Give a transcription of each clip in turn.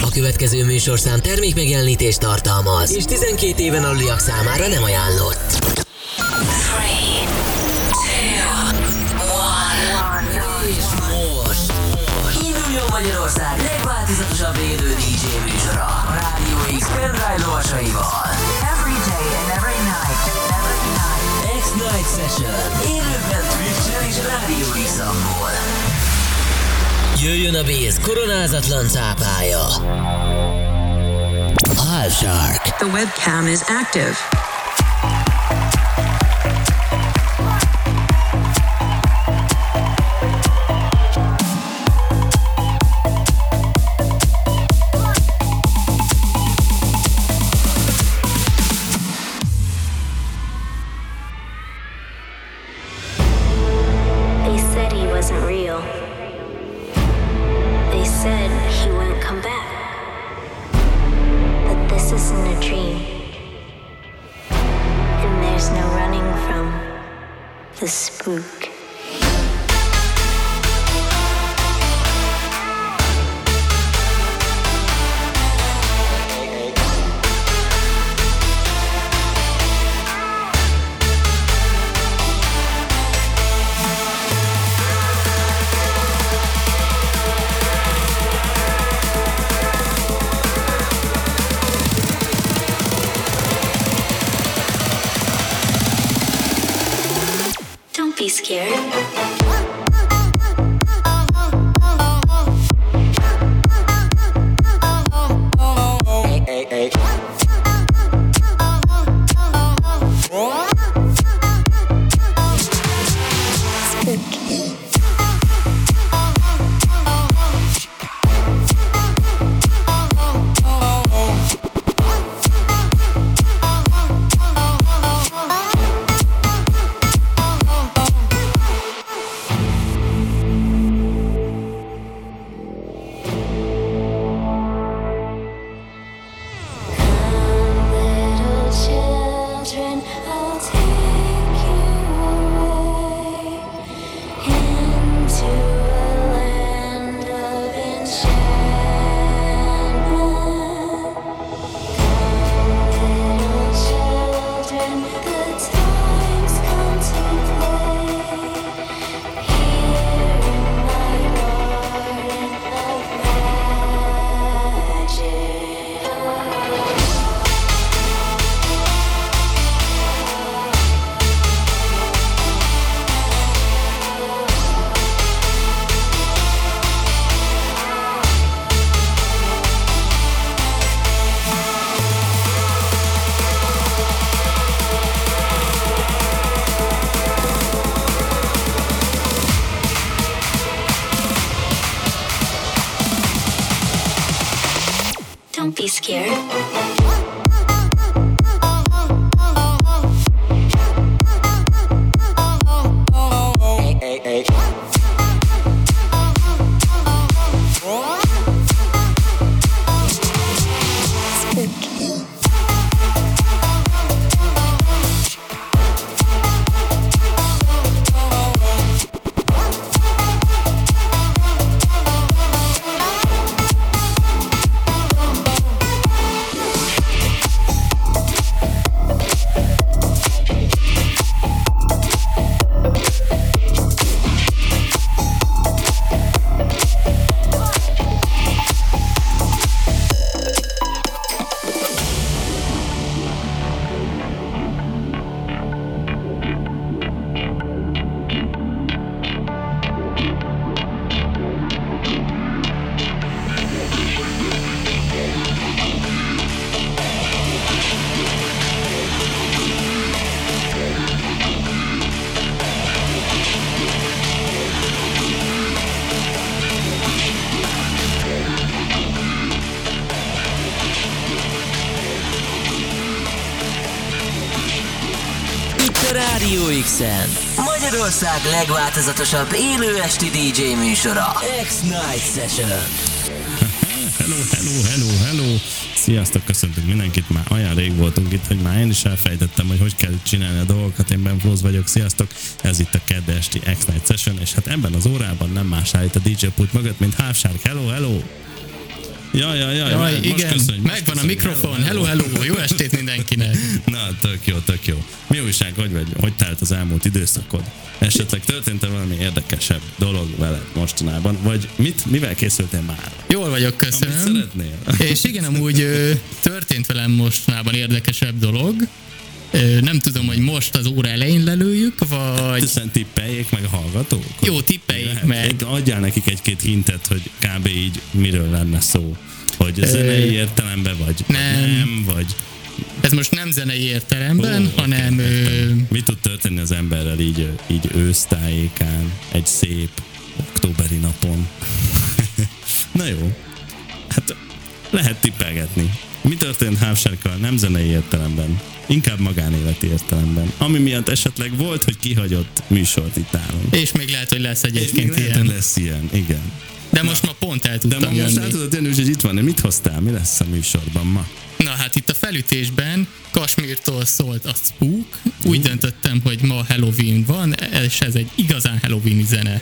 A következő műsorszám termék megjelenítést tartalmaz, és 12 éven aluliak számára nem ajánlott. Magyarország legváltozatosabb élő DJ műsora a Rádió X pendrive lovasaival. Every day and every night, every night. X-Night Session. Élőben Twitch-en és Rádió x Jöjjön a Béz koronázatlan cápája. Shark. The webcam is active. Legváltozatosabb élő esti DJ műsora. X-Night Session. hello, hello, hello, hello. Sziasztok, köszöntünk mindenkit, már olyan rég voltunk itt, hogy már én is elfejtettem, hogy hogy kell csinálni a dolgokat. Én Ben vagyok, sziasztok. Ez itt a kedde esti X-Night Session, és hát ebben az órában nem más állít a DJ pult mögött, mint Hávsárk. Hello, hello. Ja, ja, ja, Jaj, most igen, köszönjük, most megvan a köszönjük. mikrofon. Hello, hello, jó estét mindenkinek. Na, tök jó, tök jó. Mi újság, hogy vagy? Hogy telt az elmúlt időszakod? Esetleg történt-e valami érdekesebb dolog veled mostanában? Vagy mit, mivel készültél már? Jól vagyok, Amit köszönöm. szeretnél? És igen, amúgy történt velem mostanában érdekesebb dolog. Nem tudom, hogy most az óra elején lelőjük, vagy... Hiszen tippeljék meg a hallgatók? Jó, tippeljék Lehet. meg. Egy- Adjál nekik egy-két hintet, hogy kb. így miről lenne szó. Hogy zenei értelemben vagy, vagy nem. nem, vagy Ez most nem zenei értelemben, Ó, hanem oké, ö. Mi tud történni az emberrel így, így ősztájékán, egy szép októberi napon? Na jó, hát lehet tippelgetni. Mi történt Hávsárkkal nem zenei értelemben, inkább magánéleti értelemben. Ami miatt esetleg volt, hogy kihagyott műsort itt nálunk. és még lehet, hogy lesz És még egyébként lehet, ilyen. hogy lesz ilyen, igen. De most ma pont el De tudtam ma most jönni. el tudod jönni, hogy itt van, mit hoztál? Mi lesz a műsorban ma? Na hát itt a felütésben Kasmírtól szólt a Spook. Úgy döntöttem, hogy ma Halloween van, és ez egy igazán Halloweeni zene.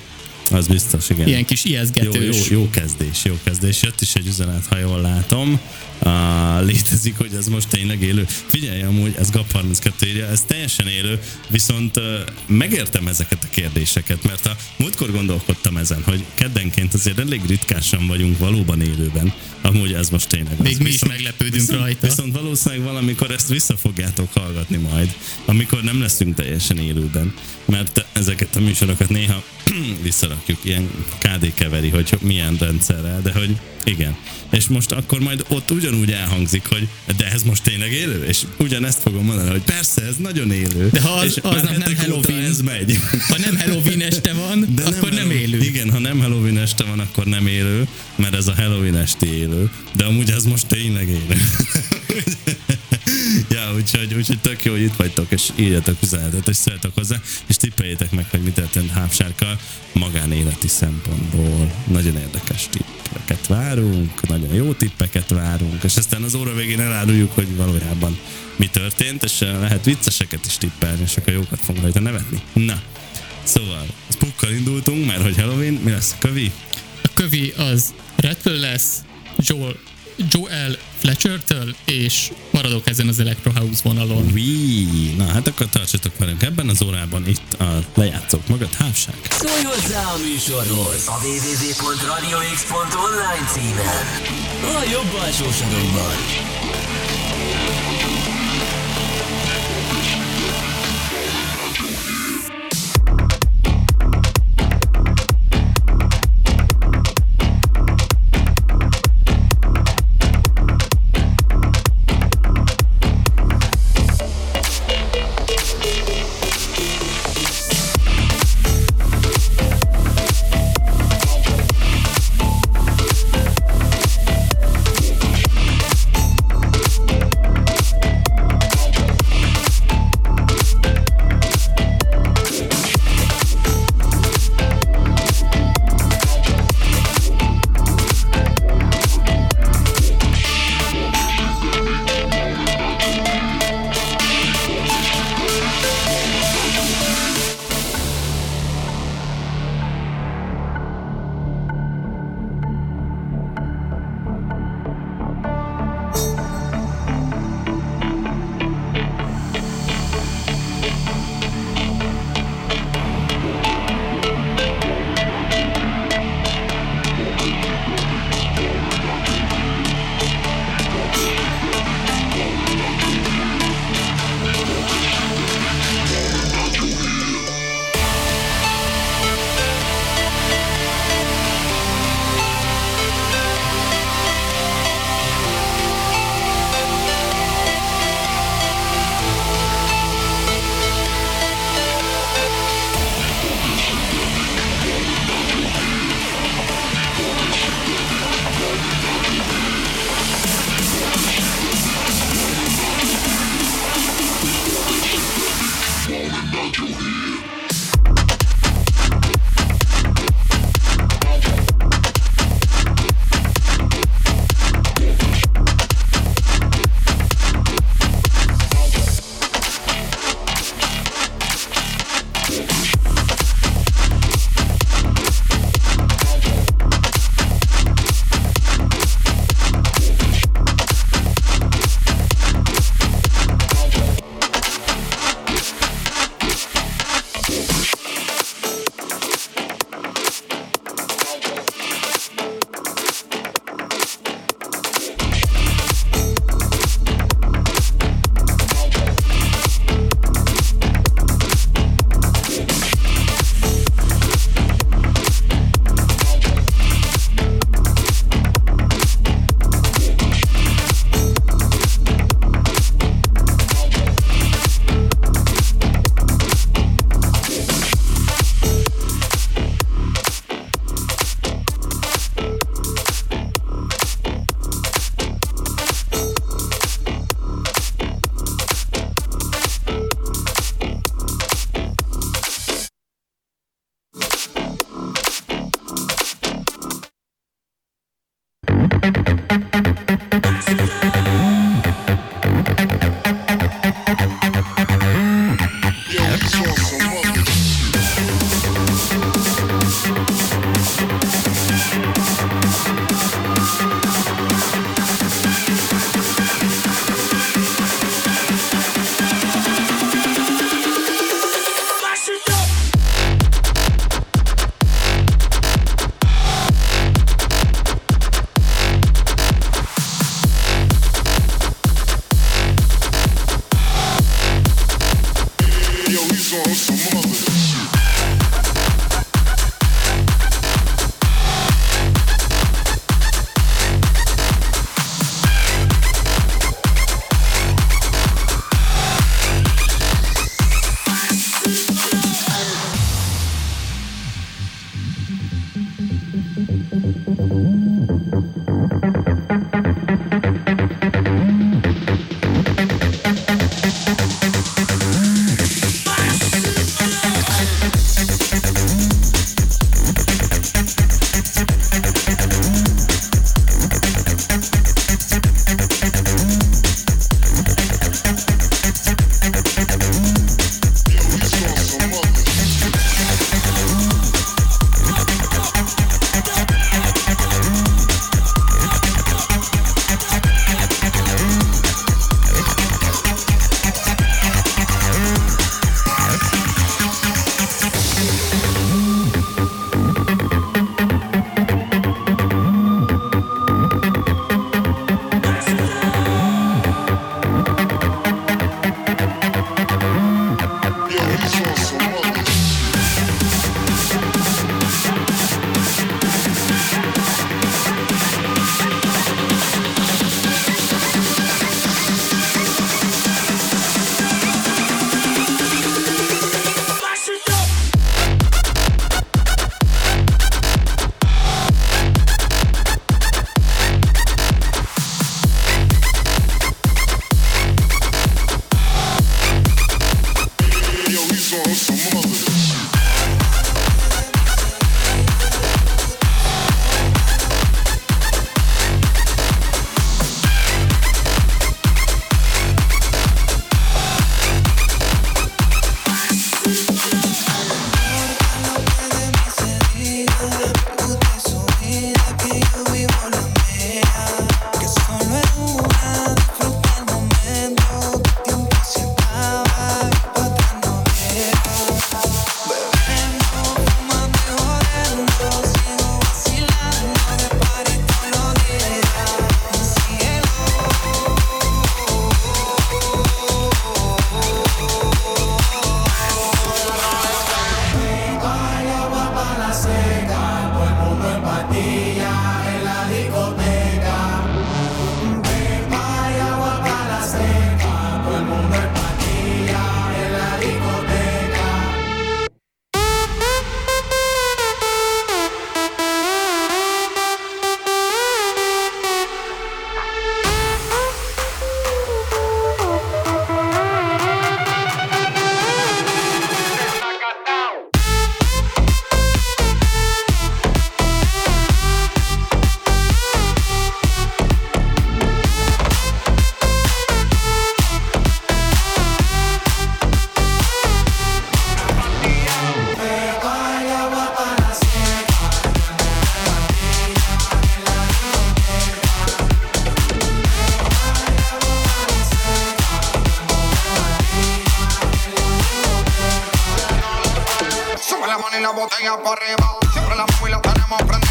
Az biztos, igen. Ilyen kis Jó, ijeszgetős. jó, jó kezdés, jó kezdés. Jött is egy üzenet, ha jól látom. Uh, létezik, hogy ez most tényleg élő. Figyelj, amúgy ez GAP32 írja, ez teljesen élő, viszont uh, megértem ezeket a kérdéseket, mert a múltkor gondolkodtam ezen, hogy keddenként azért elég ritkásan vagyunk valóban élőben. Amúgy ez most tényleg az. Még mi is meglepődünk viszont, rajta. Viszont valószínűleg valamikor ezt vissza fogjátok hallgatni majd, amikor nem leszünk teljesen élőben, mert ezeket a műsorokat néha visszarakjuk, ilyen KD keveri, hogy milyen rendszerrel, de hogy igen. És most akkor majd ott ugyanúgy elhangzik, hogy de ez most tényleg élő? És ugyanezt fogom mondani, hogy persze, ez nagyon élő. De ha az- és aznap nem Halloween. ez megy. Ha nem Halloween este van, De akkor nem, Halloween- élő. Igen, ha nem Halloween este van, akkor nem élő, mert ez a Halloween esti élő. De amúgy ez most tényleg élő. Ja, úgyhogy, úgyhogy tök jó, hogy itt vagytok, és írjatok üzenetet, és szóljatok hozzá, és tippeljétek meg, hogy mi történt Hápsárkkal magánéleti szempontból. Nagyon érdekes tippeket várunk, nagyon jó tippeket várunk, és aztán az óra végén eláruljuk, hogy valójában mi történt, és eh, lehet vicceseket is tippelni, és akkor jókat fogunk rajta nevetni. Na, Szóval, Spookkal indultunk, mert hogy Halloween, mi lesz a kövi? A kövi az Rattle lesz, Joel, Joel Fletcher-től, és maradok ezen az Electro House vonalon. Wii. Na hát akkor tartsatok velünk ebben az órában itt a lejátszók mögött hávság. Szólj hozzá a műsorhoz a www.radiox.online címen. A jobb alsó sarokban. botella para arriba. Siempre la fuimos la tenemos prendida.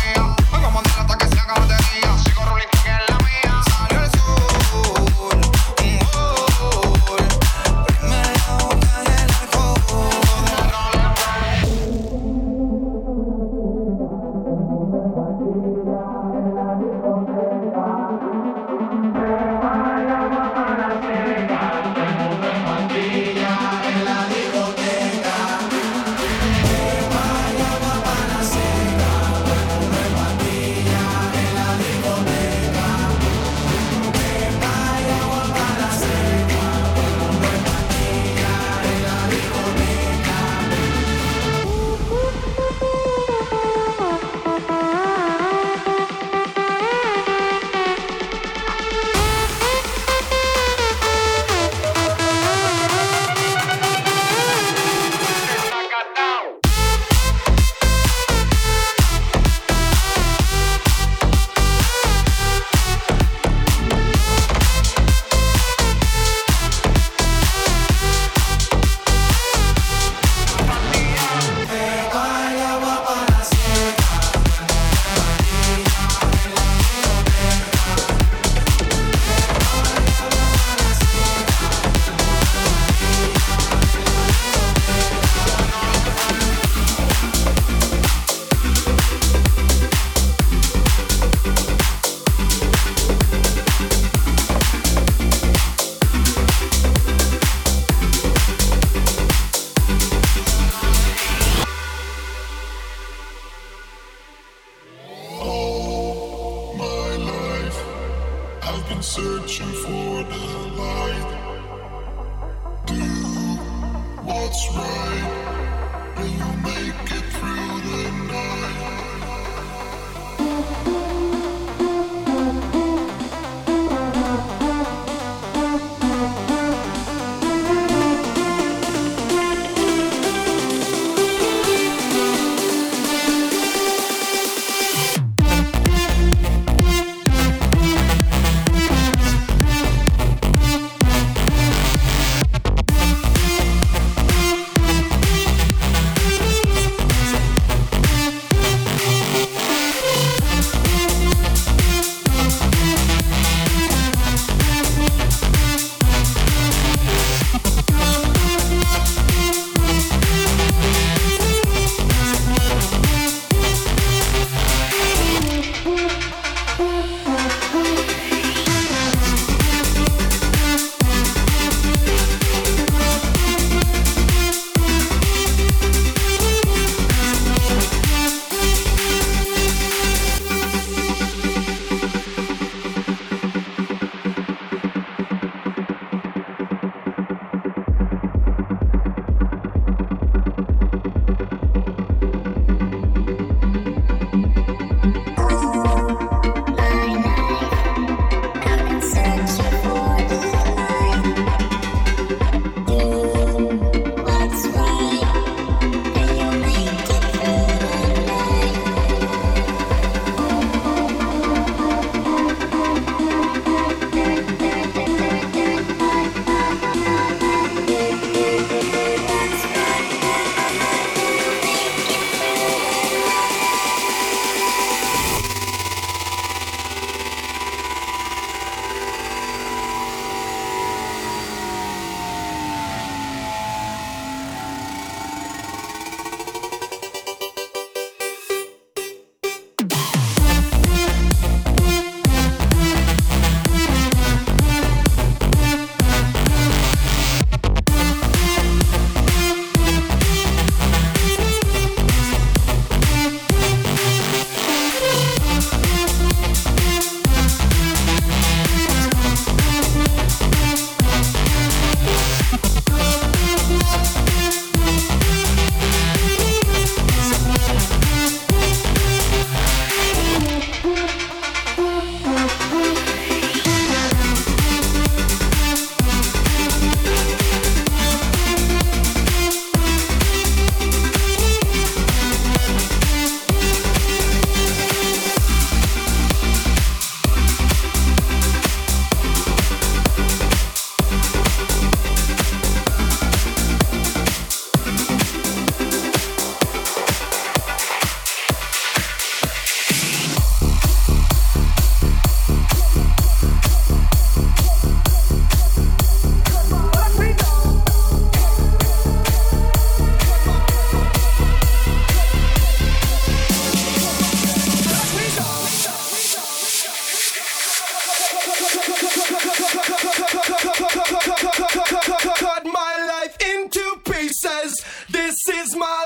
says, This is my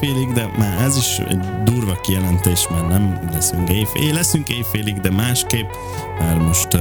éjfélig, de már ez is egy durva kijelentés, mert nem leszünk éjfélig, leszünk éjfélig, de másképp, már most uh,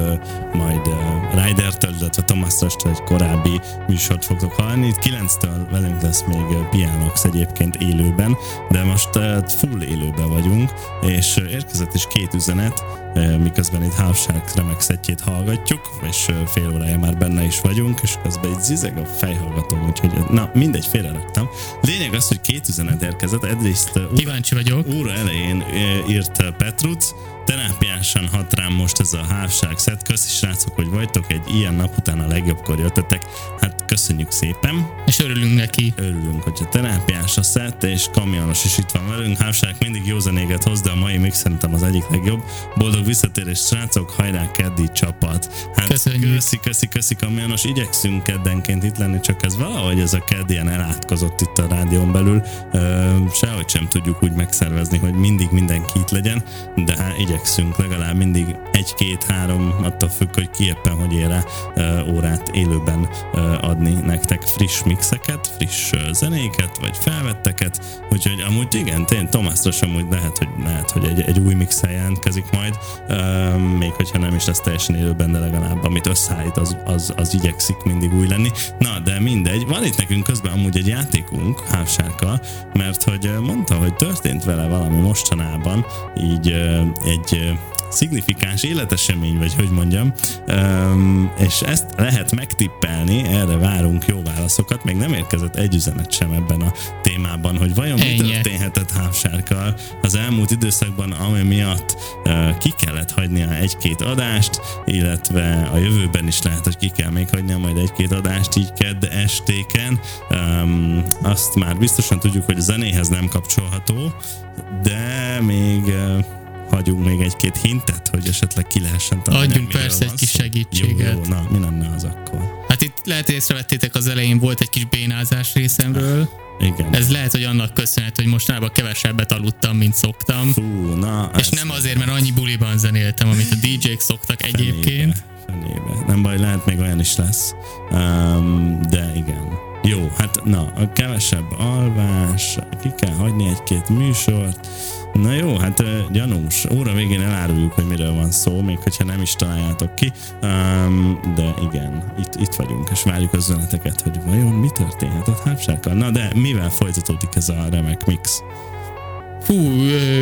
majd uh, Ryder-től, illetve Thomas Rastól egy korábbi műsort fogtok hallani, itt 9-től velünk lesz még Pianox egyébként élőben, de most uh, full élőben vagyunk, és uh, érkezett is két üzenet, uh, miközben itt Half Shark remek szettjét hallgatjuk, és fél órája már benne is vagyunk, és közben egy zizeg a fejhallgatóm, úgyhogy na, mindegy, félreraktam. Lényeg az, hogy két üzenet érkezett, egyrészt Kíváncsi vagyok. óra elején írt Petruc, terápiásan hat rám most ez a hávság szett. Köszi srácok, hogy vagytok egy ilyen nap után a legjobbkor jöttetek. Hát köszönjük szépen. És örülünk neki. Örülünk, hogyha terápiás a szett, és kamionos is itt van velünk. Hávság mindig jó zenéget hoz, de a mai mix szerintem az egyik legjobb. Boldog visszatérés, srácok, hajrá, keddi csapat. Hát Köszönjük. köszi, köszi, köszi, kamionos. Igyekszünk keddenként itt lenni, csak ez valahogy ez a kedd ilyen elátkozott itt a rádión belül. Ö, sehogy sem tudjuk úgy megszervezni, hogy mindig mindenki itt legyen, de hát igyekszünk legalább mindig egy-két-három, attól függ, hogy ki éppen hogy ér rá ö, órát élőben adni nektek friss mixeket, friss zenéket, vagy felvetteket, úgyhogy amúgy igen, tényleg Tomászra sem úgy lehet, hogy, lehet, hogy egy, egy új mixel jelentkezik majd, még hogyha nem is lesz teljesen élőben, de legalább amit összeállít, az, az, az igyekszik mindig új lenni. Na, de mindegy, van itt nekünk közben amúgy egy játékunk, Hávsárka, mert hogy mondta, hogy történt vele valami mostanában, így ö, egy szignifikáns életesemény, vagy hogy mondjam, Öm, és ezt lehet megtippelni, erre várunk jó válaszokat, még nem érkezett egy üzenet sem ebben a témában, hogy vajon mi történhetett Hávsárkkal az elmúlt időszakban, ami miatt ö, ki kellett hagynia egy-két adást, illetve a jövőben is lehet, hogy ki kell még hagynia majd egy-két adást így kedd estéken. Öm, azt már biztosan tudjuk, hogy a zenéhez nem kapcsolható, de még ö, hagyunk még egy-két hintet, hogy esetleg ki lehessen találni. Adjunk persze egy kis segítséget. Jó, jó, na, mi lenne az akkor? Hát itt lehet észrevettétek az elején volt egy kis bénázás részemről. Igen. Ez lehet, hogy annak köszönhető, hogy mostanában kevesebbet aludtam, mint szoktam. Fú, na, És nem azért, mert annyi buliban zenéltem, amit a DJ-k szoktak egyébként. Fenébe, fenébe. Nem baj, lehet még olyan is lesz. Um, de igen. Jó, hát na, a kevesebb alvás, ki kell hagyni egy-két műsort. Na jó, hát ö, gyanús. Óra végén eláruljuk, hogy miről van szó, még hogyha nem is találjátok ki. Um, de igen, itt, itt vagyunk, és várjuk az üzeneteket, hogy vajon mi történhetett Hápsárkkal. Na de mivel folytatódik ez a remek mix? Fú,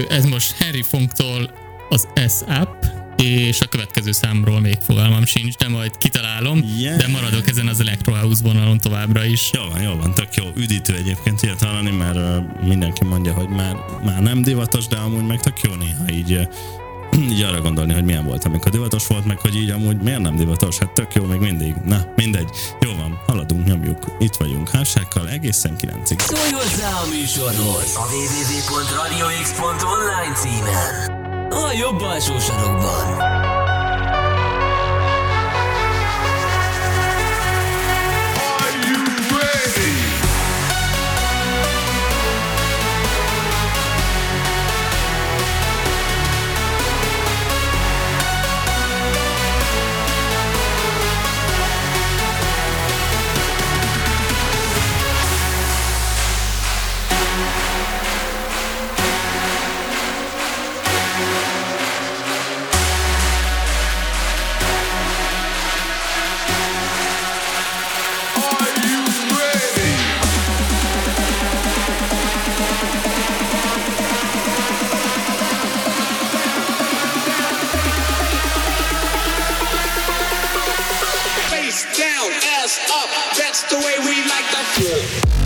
ez most Henry Funktól az S-App, és a következő számról még fogalmam sincs, de majd kitalálom, Yeah. de maradok ezen az Electro House vonalon továbbra is. Jó van, jó van, tök jó. Üdítő egyébként ilyet hallani, mert uh, mindenki mondja, hogy már, már nem divatos, de amúgy meg tök jó néha így, uh, így arra gondolni, hogy milyen volt, amikor divatos volt, meg hogy így amúgy miért nem divatos, hát tök jó még mindig. Na, mindegy. Jó van, haladunk, nyomjuk. Itt vagyunk hássákkal egészen kilencig. Szólj hozzá a műsorhoz a www.radiox.online címen. A jobb alsó sarokban. the way we like to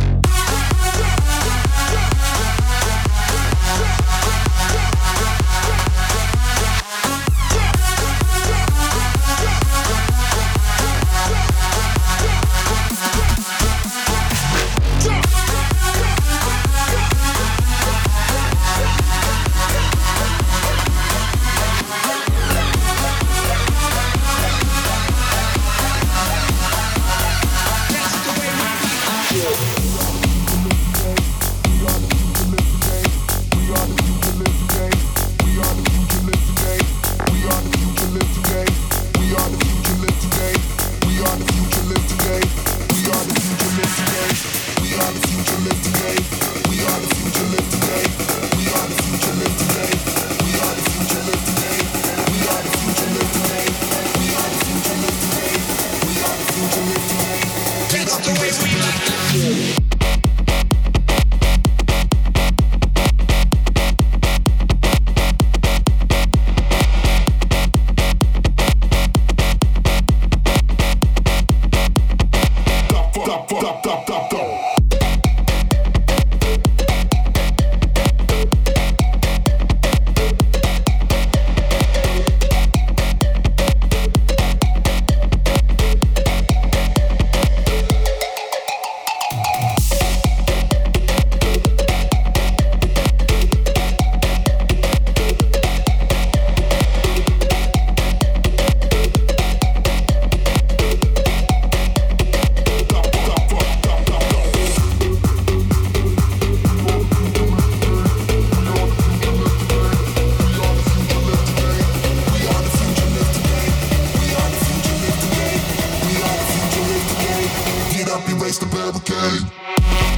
say.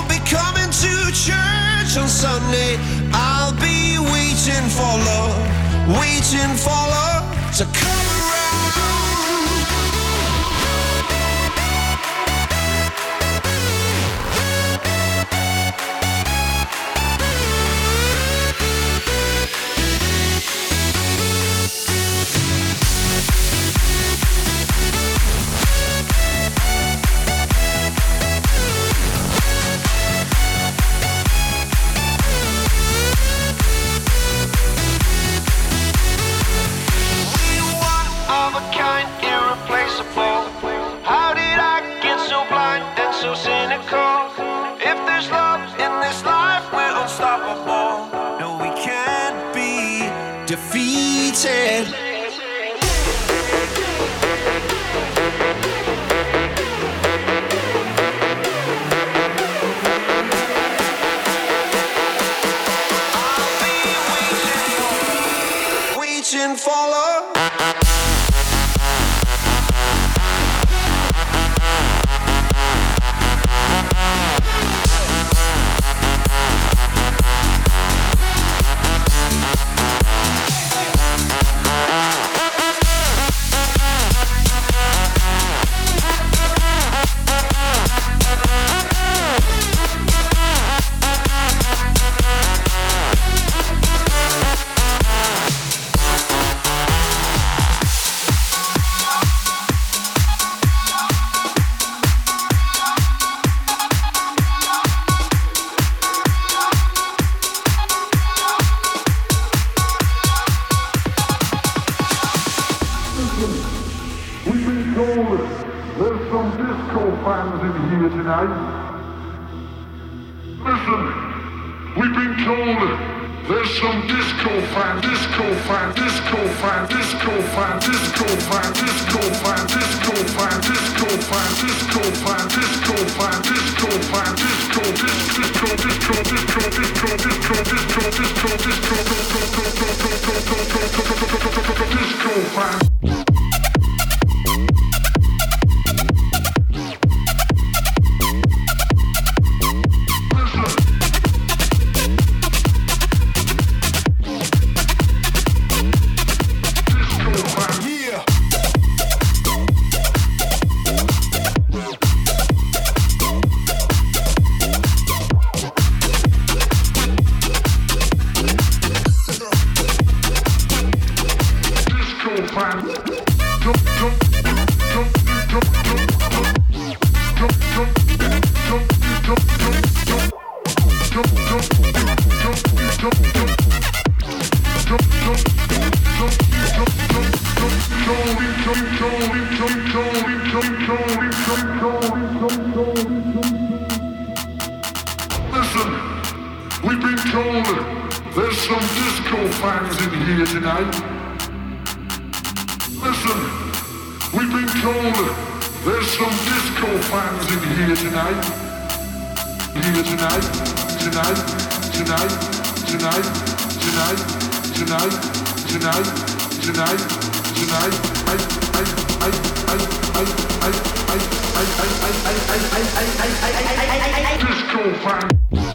won't be coming to church on Sunday. I'll be waiting for love, waiting for love to come. listen, we've been told that there's some disco fans in here tonight. Listen, we've been told there's some disco fan, disco fan, disco fan, disco fan, disco fan, disco fan, disco fan, disco fan, disco fan, disco fan, disco fan, disco, disco, disco, disco, disco, disco, disco, disco, disco, disco, disco, disco fan. Bye.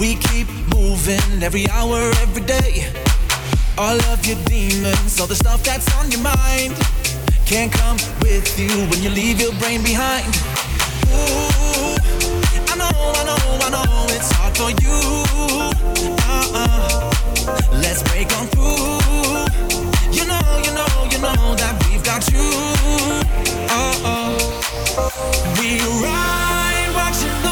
We keep moving every hour, every day. All of your demons, all the stuff that's on your mind, can't come with you when you leave your brain behind. Ooh, I know, I know, I know it's hard for you. Uh-uh, let's break on through. You know, you know, you know that we've got you. Uh-uh, we ride, watching the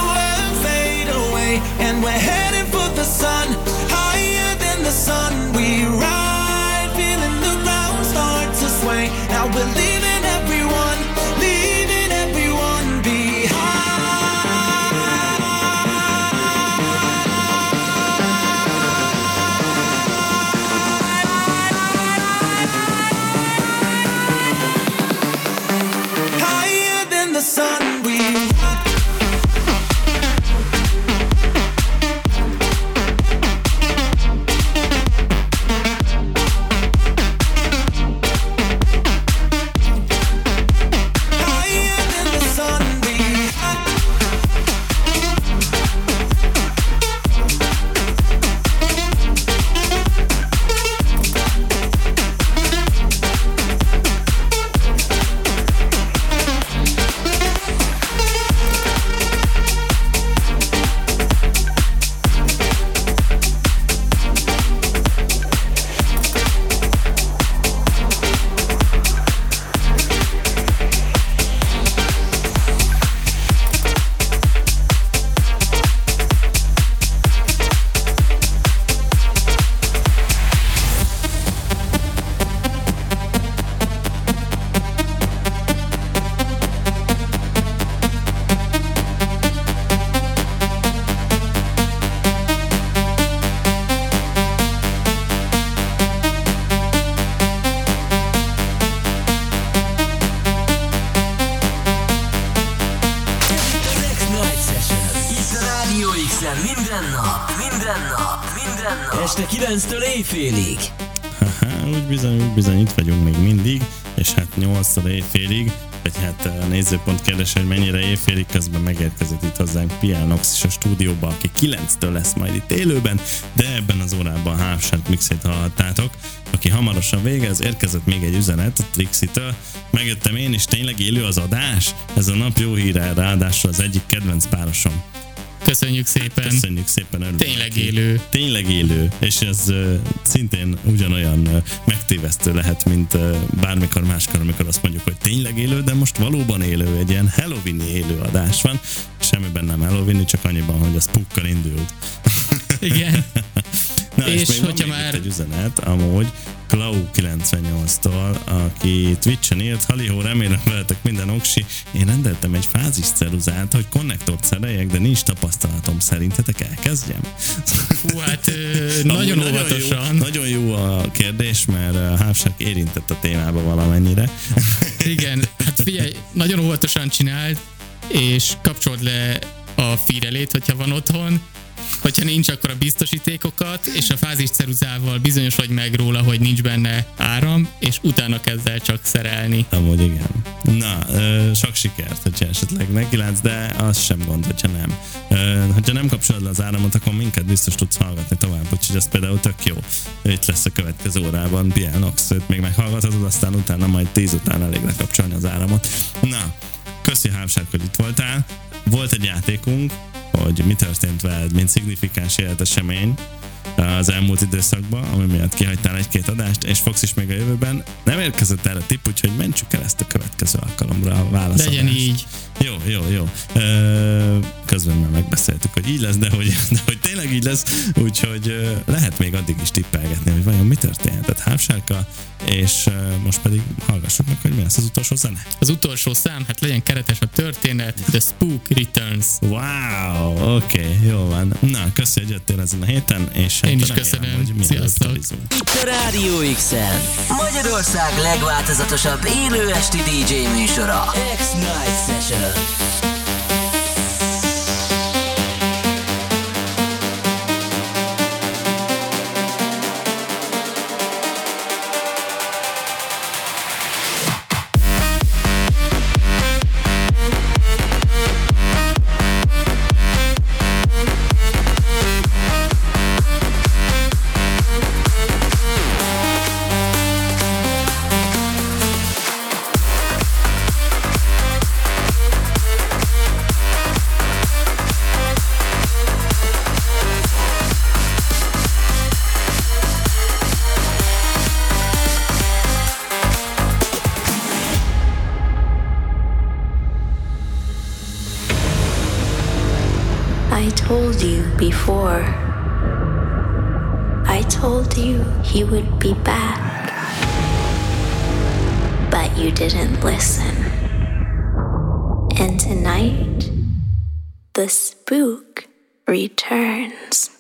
believe 8 éjfélig, vagy hát a nézőpont kérdés, hogy mennyire éjfélig, közben megérkezett itt hozzánk Piel Nox is a stúdióba, aki 9-től lesz majd itt élőben, de ebben az órában Half Shark mixét hallhattátok, aki hamarosan végez, érkezett még egy üzenet a Trixitől, megjöttem én is, tényleg élő az adás? Ez a nap jó híre, ráadásul az egyik kedvenc párosom. Köszönjük szépen. Köszönjük szépen, örülök. Tényleg élő. Tényleg élő, és ez uh, szintén ugyanolyan uh, megtévesztő lehet, mint uh, bármikor máskor, amikor azt mondjuk, hogy tényleg élő, de most valóban élő, egy ilyen halloween élő adás van. Semmiben nem halloween csak annyiban, hogy a spookkal indult. Igen. Na, és, És még hogyha már- egy üzenet, amúgy Klau98-tól, aki Twitch-en írt, Halihó, remélem veletek minden oksi. Én rendeltem egy fázis ceruzát, hogy konnektort szereljek, de nincs tapasztalatom. Szerintetek elkezdjem? Hú, hát ö, Amúgy nagyon Jó, óvatosan. nagyon jó a kérdés, mert Hávság érintett a témába valamennyire. Igen, hát figyelj, nagyon óvatosan csináld, és kapcsold le a fírelét, hogyha van otthon, hogyha nincs, akkor a biztosítékokat, és a fázis ceruzával bizonyos vagy meg róla, hogy nincs benne áram, és utána kezd el csak szerelni. Amúgy igen. Na, ö, sok sikert, hogyha esetleg megilátsz, de az sem gond, hogyha nem. Ö, hogyha nem kapcsolod le az áramot, akkor minket biztos tudsz hallgatni tovább, úgyhogy ez például tök jó. Itt lesz a következő órában Biel Nox, őt még meghallgathatod, aztán utána majd tíz után elég lekapcsolni az áramot. Na, köszi Hámság, hogy itt voltál. Volt egy játékunk, hogy mi történt veled, mint szignifikáns életesemény az elmúlt időszakban, ami miatt kihagytál egy-két adást, és fogsz is még a jövőben. Nem érkezett erre tipp, úgyhogy mentsük el ezt a következő alkalomra a válaszadást. Legyen így. Jó, jó, jó. Közben már megbeszéltük, hogy így lesz, de hogy, de hogy tényleg így lesz, úgyhogy lehet még addig is tippelgetni, hogy vajon mi történhetett Hápsárka, és most pedig hallgassuk meg, hogy mi lesz az utolsó zene. Az utolsó szám, hát legyen keretes a történet, The Spook Returns. Wow, oké, okay, jó van. Na, köszi, hogy jöttél ezen a héten, és hát Én is köszönöm. Sziasztok. Itt a Rádió X-en. Magyarország legváltozatosabb élő esti DJ műsora. X-Night Session. I told you before. I told you he would be back. But you didn't listen. And tonight, the spook returns.